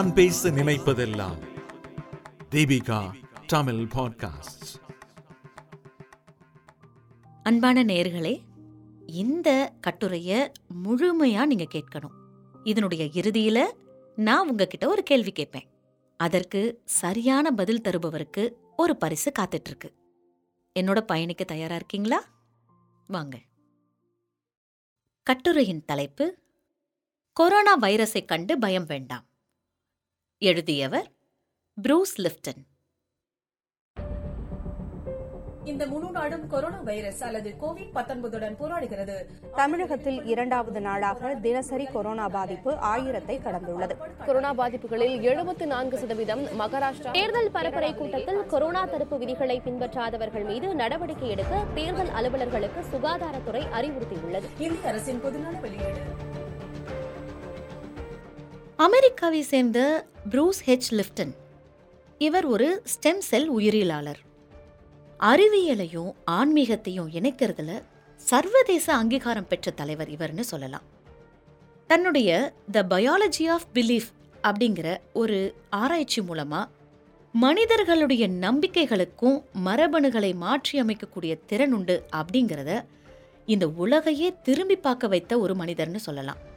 நான் பேச நினைப்பதெல்லாம் தீபிகா தமிழ் பாட்காஸ்ட் அன்பான நேர்களே இந்த கட்டுரைய முழுமையா நீங்க கேட்கணும். இதனுடைய இறுதியில நான் உங்ககிட்ட ஒரு கேள்வி கேட்பேன். அதற்கு சரியான பதில் தருபவருக்கு ஒரு பரிசு காத்துட்டு இருக்கு என்னோட பயணிக்க தயாரா இருக்கீங்களா? வாங்க. கட்டுரையின் தலைப்பு கொரோனா வைரஸை கண்டு பயம் வேண்டாம். எழுதியவர் ப்ரூஸ் லிப்டன் இந்த முழு நாடும் கொரோனா வைரஸ் அல்லது கோவிட் பத்தொன்பதுடன் போராடுகிறது. தமிழகத்தில் இரண்டாவது நாளாக தினசரி கொரோனா பாதிப்பு ஆயிரத்தை கடந்துள்ளது. கொரோனா பாதிப்புகளில் எழுபத்து நான்கு சதவீதம் மகாராஷ்டிரா. தேர்தல் பரப்புரை கூட்டத்தில் கொரோனா தடுப்பு விதிகளை பின்பற்றாதவர்கள் மீது நடவடிக்கை எடுக்க தேர்தல் அலுவலர்களுக்கு சுகாதாரத்துறை அறிவுறுத்தியுள்ளது. இந்திய அரசின் பொதுநல வெளியீடு. அமெரிக்காவை சேர்ந்த ப்ரூஸ் ஹெச். லிப்டன் இவர் ஒரு ஸ்டெம் செல் உயிரியலாளர். அறிவியலையும் ஆன்மீகத்தையும் இணைக்கிறதுல சர்வதேச அங்கீகாரம் பெற்ற தலைவர் இவர்னு சொல்லலாம். தன்னுடைய த பயாலஜி ஆஃப் பிலீஃப் அப்படிங்கிற ஒரு ஆராய்ச்சி மூலமா மனிதர்களுடைய நம்பிக்கைகளுக்கும் மரபணுகளை மாற்றி அமைக்கக்கூடிய திறன் உண்டு அப்படிங்கிறத இந்த உலகையே திரும்பி பார்க்க வைத்த ஒரு மனிதர்னு சொல்லலாம்.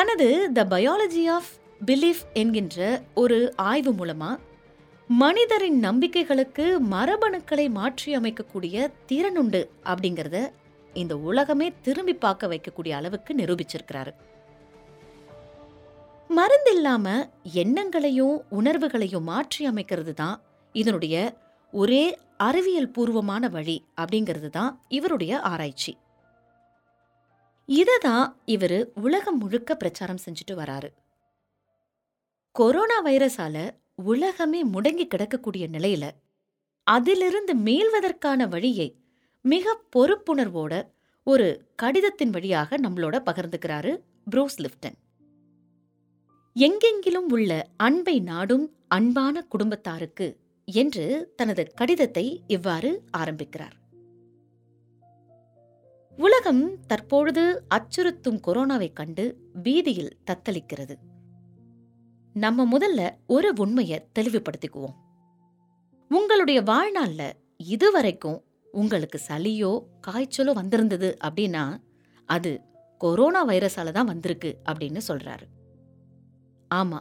தனது த பயாலஜி ஆஃப் பிலீஃப் என்கின்ற ஒரு ஆய்வு மூலமா மனிதரின் நம்பிக்கைகளுக்கு மரபணுக்களை மாற்றி அமைக்கக்கூடிய திறனுண்டு அப்படிங்கிறத இந்த உலகமே திரும்பி பார்க்க வைக்கக்கூடிய அளவுக்கு நிரூபிச்சிருக்கிறாரு. மருந்தில்லாம எண்ணங்களையும் உணர்வுகளையும் மாற்றி அமைக்கிறது தான் இதனுடைய ஒரே அறிவியல் பூர்வமான வழி அப்படிங்கிறது தான் இவருடைய ஆராய்ச்சி. இதை தான் இவர் உலகம் முழுக்க பிரச்சாரம் செஞ்சுட்டு வராரு. கொரோனா வைரஸால உலகமே முடங்கி கிடக்கக்கூடிய நிலையில அதிலிருந்து மீள்வதற்கான வழியை மிக பொறுப்புணர்வோட ஒரு கடிதத்தின் வழியாக நம்மளோட பகிர்ந்துக்கிறாரு ப்ரூஸ் லிப்டன் எங்கெங்கிலும் உள்ள அன்பை நாடும் அன்பான குடும்பத்தாருக்கு என்று தனது கடிதத்தை இவ்வாறு ஆரம்பிக்கிறார். உலகம் தற்பொழுது அச்சுறுத்தும் கொரோனாவைக் கண்டு பீதியில் தத்தளிக்கிறது. நம்ம முதல்ல ஒரு உண்மையை தெளிவுபடுத்திக்குவோம். உங்களுடைய வாழ்நாள்ல இதுவரைக்கும் உங்களுக்கு சளியோ காய்ச்சலோ வந்திருந்தது அப்படின்னா அது கொரோனா வைரஸால தான் வந்திருக்கு அப்படின்னு சொல்றாரு. ஆமா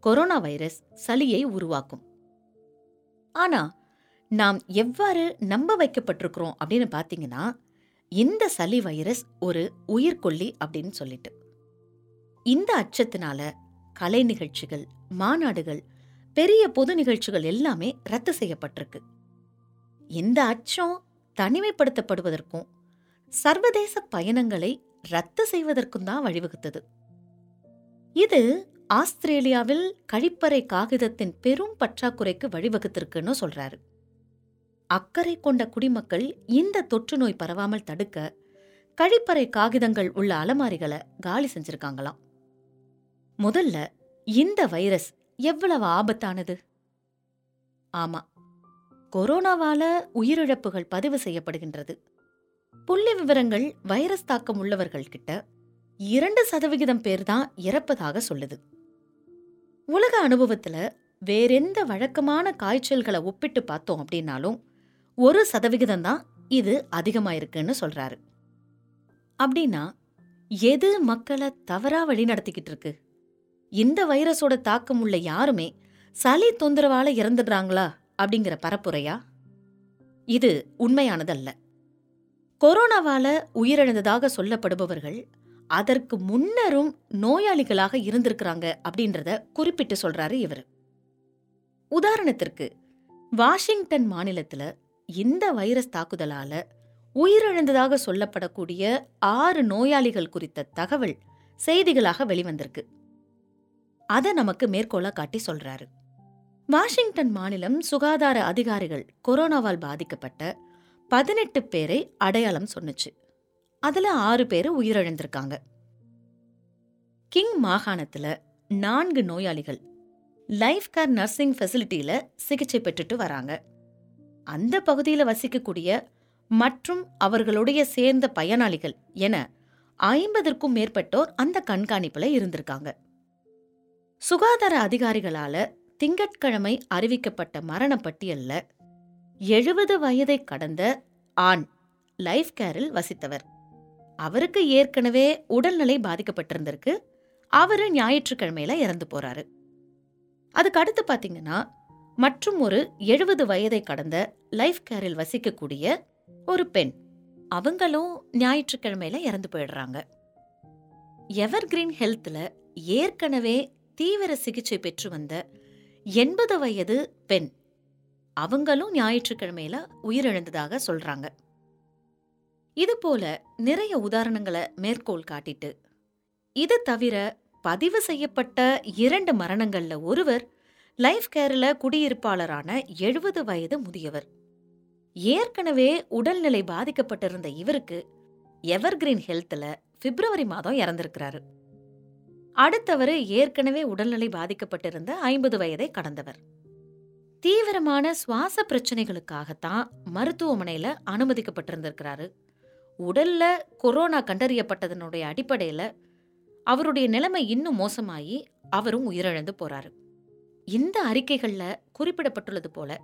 கொரோனா வைரஸ் சளியை உருவாக்கும். ஆனா நாம் எவ்வாறு நம்ப வைக்கப்பட்டிருக்கிறோம் அப்படின்னு பாத்தீங்கன்னா இந்த சளி வைரஸ் ஒரு உயிர்கொல்லி அப்படின்னு சொல்லிட்டு. இந்த அச்சத்தினால கலை நிகழ்ச்சிகள் மாநாடுகள் பெரிய பொது நிகழ்ச்சிகள் எல்லாமே ரத்து செய்யப்பட்டிருக்கு. இந்த அச்சம் தனிமைப்படுத்தப்படுவதற்கும் சர்வதேச பயணங்களை ரத்து செய்வதற்கும் தான் வழிவகுத்தது. இது ஆஸ்திரேலியாவில் கழிப்பறை காகிதத்தின் பெரும் பற்றாக்குறைக்கு வழிவகுத்திருக்குன்னு சொல்றாரு. அக்கறை கொண்ட குடிமக்கள் இந்த தொற்று நோய் பரவாமல் தடுக்க கழிப்பறை காகிதங்கள் உள்ள அலமாரிகளை காலி செஞ்சிருக்காங்களாம். முதல்ல இந்த வைரஸ் எவ்வளவு ஆபத்தானது? ஆமா கொரோனாவால உயிரிழப்புகள் பதிவு செய்யப்படுகின்றது. புள்ளி விவரங்கள் வைரஸ் தாக்கம் உள்ளவர்கள் கிட்ட இரண்டு சதவிகிதம் பேர் தான் இறப்பதாக சொல்லுது. உலக அனுபவத்துல வேறெந்த வழக்கமான காய்ச்சல்களை ஒப்பிட்டு பார்த்தோம் அப்படின்னாலும் ஒரு சதவிகிதம் தான் இது அதிகமாயிருக்குன்னு சொல்றாரு. அப்படின்னா எது மக்களை தவறா வழி நடத்திக்கிட்டு இருக்கு? இந்த வைரஸோட தாக்கம் உள்ள யாருமே சளி தொந்தரவால இறந்துடுறாங்களா அப்படிங்கிற பரப்புரையா? இது உண்மையானதல்ல. கொரோனாவால உயிரிழந்ததாக சொல்லப்படுபவர்கள் அதற்கு முன்னரும் நோயாளிகளாக இருந்திருக்கிறாங்க அப்படின்றத குறிப்பிட்டு சொல்றாரு இவர். உதாரணத்திற்கு வாஷிங்டன் மாநிலத்துல இந்த வைரஸ் தாக்குதலால உயிரிழந்ததாக சொல்லப்படக்கூடிய ஆறு நோயாளிகள் குறித்த தகவல் செய்திகளாக வெளிவந்திருக்கு. அதை நமக்கு மேற்கோளா காட்டி சொல்றாரு. வாஷிங்டன் மாநிலம் சுகாதார அதிகாரிகள் கொரோனாவால் பாதிக்கப்பட்ட பதினெட்டு பேரை அடையாளம் சொன்னுச்சு. அதுல ஆறு பேர் உயிரிழந்திருக்காங்க. கிங் மாகாணத்துல நான்கு நோயாளிகள் லைஃப் கேர் நர்சிங் ஃபெசிலிட்டியில சிகிச்சை பெற்றுட்டு வராங்க. அந்த பகுதியில வசிக்கக்கூடிய மற்றும் அவர்களுடைய சேர்ந்த பயனாளிகள் என ஐம்பதற்கும் மேற்பட்டோர் அந்த கண்காணிப்புல இருந்திருக்காங்க. சுகாதார அதிகாரிகளால திங்கட்கிழமை அறிவிக்கப்பட்ட மரண பட்டியல்ல எழுபது வயதை கடந்த ஆண் லைஃப் கேரில் வசித்தவர். அவருக்கு ஏற்கனவே உடல்நிலை பாதிக்கப்பட்டிருந்திருக்கு. அவரு ஞாயிற்றுக்கிழமையில இறந்து போறாரு. அதுக்கு அடுத்து பாத்தீங்கன்னா மற்றும் ஒரு எழுபது வயதை கடந்த லைஃப் கேரில் வசிக்கக்கூடிய ஒரு பெண். அவங்களும் ஞாயிற்றுக்கிழமையில இறந்து போயிடுறாங்க. எவர்கிரீன் ஹெல்த்ல ஏற்கனவே தீவிர சிகிச்சை பெற்று வந்த எண்பது வயது பெண் அவங்களும் ஞாயிற்றுக்கிழமையில உயிரிழந்ததாக சொல்றாங்க. இது போல நிறைய உதாரணங்களை மேற்கோள் காட்டிட்டு இது தவிர பதிவு செய்யப்பட்ட இரண்டு மரணங்கள்ல ஒருவர் லைஃப் கேர்ல குடியிருப்பாளரான எழுபது வயது முதியவர். ஏற்கனவே உடல்நிலை பாதிக்கப்பட்டிருந்த இவருக்கு எவர்கிரீன் ஹெல்த்ல பிப்ரவரி மாதம் இறந்திருக்கிறாரு. அடுத்தவர் ஏற்கனவே உடல்நிலை பாதிக்கப்பட்டிருந்த ஐம்பது வயதை கடந்தவர். தீவிரமான சுவாச பிரச்சனைகளுக்காகத்தான் மருத்துவமனையில அனுமதிக்கப்பட்டிருந்திருக்கிறாரு. உடல்ல கொரோனா கண்டறியப்பட்டதனுடைய அடிப்படையில அவருடைய நிலைமை இன்னும் மோசமாகி அவரும் உயிரிழந்து போறாரு. இந்த அறிக்கைகள்ல குறிப்பிடப்பட்டுள்ளது போல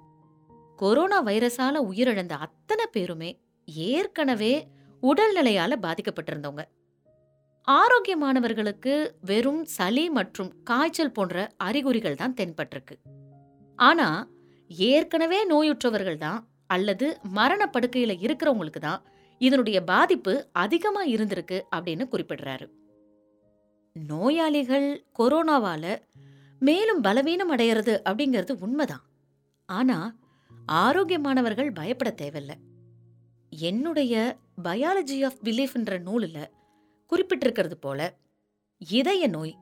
கொரோனா வைரஸால உயிரிழந்த அத்தனை பேருமே ஏற்கனவே உடல்நிலையால பாதிக்கப்பட்டிருந்தவங்க. ஆரோக்கியமானவர்களுக்கு வெறும் சளி மற்றும் காய்ச்சல் போன்ற அறிகுறிகள் தான் தென்பட்டிருக்கு. ஆனா ஏற்கனவே நோயுற்றவர்கள் தான் அல்லது மரண படுக்கையில இருக்கிறவங்களுக்கு தான் இதனுடைய பாதிப்பு அதிகமா இருந்திருக்கு அப்படின்னு குறிப்பிடுறாரு. நோயாளிகள் கொரோனாவால மேலும் பலவீனம் அடையிறது அப்படிங்கிறது உண்மைதான். ஆனா ஆரோக்கியமானவர்கள் பயப்பட தேவையில்ல. என்னுடைய பயாலஜி ஆஃப் பிலீஃப்ன்ற நூலில் குறிப்பிட்டிருக்கிறது போல இதய நோய்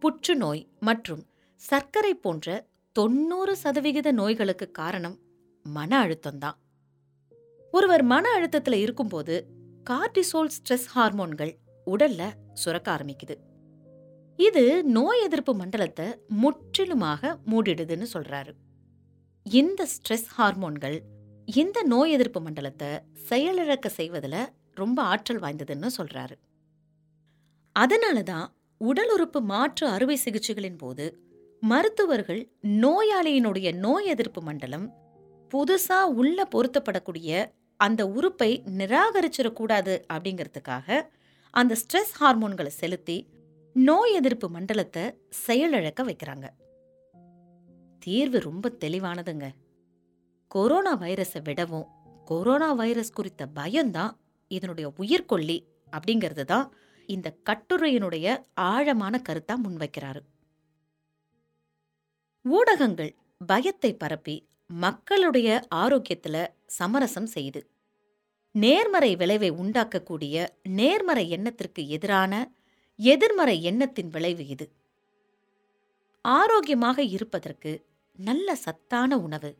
புற்றுநோய் மற்றும் சர்க்கரை போன்ற தொண்ணூறு சதவிகித நோய்களுக்கு காரணம் மன அழுத்தம்தான். ஒருவர் மன அழுத்தத்துல இருக்கும்போது கார்டிசோல் ஸ்ட்ரெஸ் ஹார்மோன்கள் உடல்ல சுரக்க ஆரம்பிக்குது. இது நோய் எதிர்ப்பு மண்டலத்தை முற்றிலுமாக மூடிடுதுன்னு சொல்றாரு. இந்த ஸ்ட்ரெஸ் ஹார்மோன்கள் இந்த நோய் எதிர்ப்பு மண்டலத்தை செயலிழக்க செய்வதுல ரொம்ப ஆற்றல் வாய்ந்ததுன்னு சொல்றாரு. அதனால தான் உடல் உறுப்பு மாற்று அறுவை சிகிச்சைகளின் போது மருத்துவர்கள் நோயாளியினுடைய நோய் எதிர்ப்பு மண்டலம் புதுசா உள்ள பொருத்தப்படக்கூடிய அந்த உறுப்பை நிராகரிச்சிடக்கூடாது அப்படிங்கிறதுக்காக அந்த ஸ்ட்ரெஸ் ஹார்மோன்களை செலுத்தி நோய் எதிர்ப்பு மண்டலத்தை செயலிழக்க வைக்கிறாங்க. தீர்வு ரொம்ப தெளிவானதுங்க. கொரோனா வைரஸை விடவும் கொரோனா வைரஸ் குறித்த பயம்தான் இதனுடைய உயிர்கொல்லி அப்படிங்கிறது தான் இந்த கட்டுரையினுடைய ஆழமான கருத்தா முன்வைக்கிறாரு. ஊடகங்கள் பயத்தை பரப்பி மக்களுடைய ஆரோக்கியத்துல சமரசம் செய்து நேர்மறை விளைவை உண்டாக்கக்கூடிய நேர்மறை எண்ணத்திற்கு எதிரான எதிர்மறை எண்ணத்தின் விளைவு இது. ஆரோக்கியமாக இருப்பதற்கு நல்ல சத்தான உணவு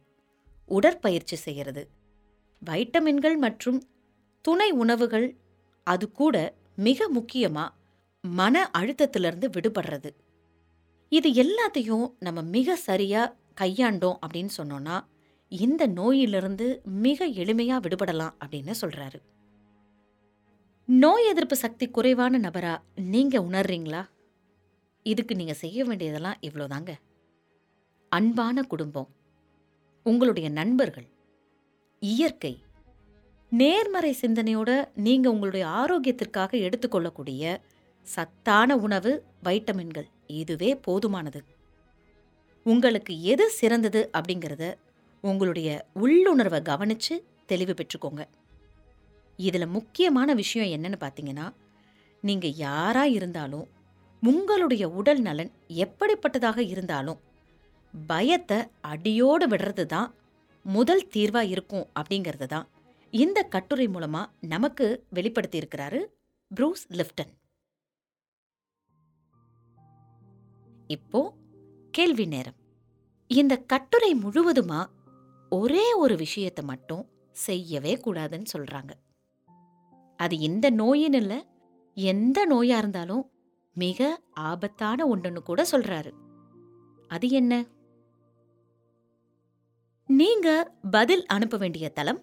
உடற்பயிற்சி செய்கிறது. வைட்டமின்கள் மற்றும் துணை உணவுகள் அது கூட மிக முக்கியமா மன அழுத்தத்திலிருந்து விடுபடுறது. இது எல்லாத்தையும் நம்ம மிக சரியா கையாண்டோம் அப்படின்னு சொன்னோம்னா இந்த நோயிலிருந்து மிக எளிமையா விடுபடலாம் அப்படின்னு சொல்றாரு. நோய் எதிர்ப்பு சக்தி குறைவான நபரா நீங்க உணர்றீங்களா? இதுக்கு நீங்க செய்ய வேண்டியதெல்லாம் இவ்வளோதாங்க. அன்பான குடும்பம் உங்களுடைய நண்பர்கள் இயற்கை நேர்மறை சிந்தனையோட நீங்க உங்களுடைய ஆரோக்கியத்திற்காக எடுத்துக்கொள்ளக்கூடிய சத்தான உணவு வைட்டமின்கள் இதுவே போதுமானது. உங்களுக்கு எது சிறந்தது அப்படிங்கிறத உங்களுடைய உள்ளுணர்வை கவனித்து தெளிவு பெற்றுக்கோங்க. இதில் முக்கியமான விஷயம் என்னன்னு பார்த்தீங்கன்னா நீங்கள் யாராக இருந்தாலும் உங்களுடைய உடல் நலன் எப்படிப்பட்டதாக இருந்தாலும் பயத்தை அடியோடு விடுறது தான் முதல் தீர்வாக இருக்கும் அப்படிங்கிறது தான் இந்த கட்டுரை மூலமாக நமக்கு வெளிப்படுத்தியிருக்கிறாரு ப்ரூஸ் லிப்டன் இப்போ கேள்வி நேரம். இந்த கட்டுரை முழுவதுமா ஒரே ஒரு விஷயத்தை மட்டும் செய்யவே கூடாதுன்னு சொல்றாங்க. அது இந்த நோயின்னு இல்லை. எந்த நோயா இருந்தாலும் மிக ஆபத்தான ஒன்றுன்னு கூட சொல்றாரு. அது என்ன? நீங்க பதில் அனுப்ப வேண்டிய தளம்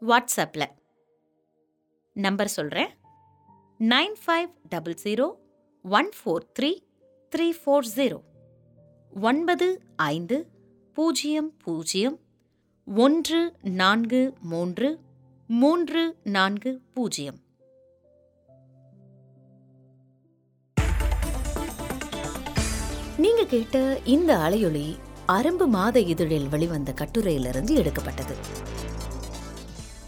வாட்ஸ்அப்ல. நம்பர் சொல்றேன். Nine five double zero one four three three four zero. ஒன்பது ஐந்து பூஜ்ஜியம் பூஜ்ஜியம் ஒன்று நான்கு மூன்று மூன்று நான்கு பூஜ்ஜியம். நீங்க கேட்ட இந்த அலையொலி அரம்பு மாத இதழில் வெளிவந்த கட்டுரையிலிருந்து எடுக்கப்பட்டது.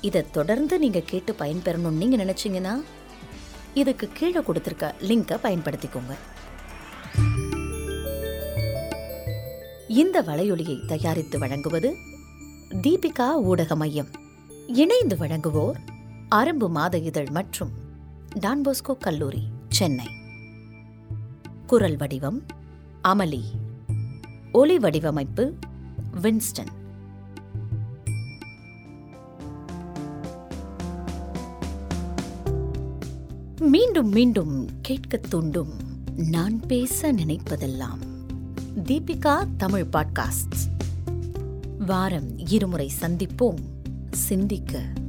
இதை தொடர்ந்து நீங்க கேட்டு பயன்பெறணும்னு நீங்க நினைச்சீங்கன்னா இதுக்கு கீழே கொடுத்துருக்க லிங்கை பயன்படுத்திக்கோங்க. இந்த வலையொலியை தயாரித்து வழங்குவது தீபிகா ஊடக மையம். இணைந்து வழங்குவோர் அரும்பு மாத இதழ் மற்றும் டான்போஸ்கோ கல்லூரி சென்னை. குரல் வடிவம் அமளி. ஒலி வடிவமைப்பு வின்ஸ்டன். மீண்டும் மீண்டும் கேட்கத் தூண்டும் நான் பேச நினைப்பதெல்லாம் தீபிகா தமிழ் பாட்காஸ்ட். வாரம் இருமுறை சந்திப்போம். சிந்திக்க.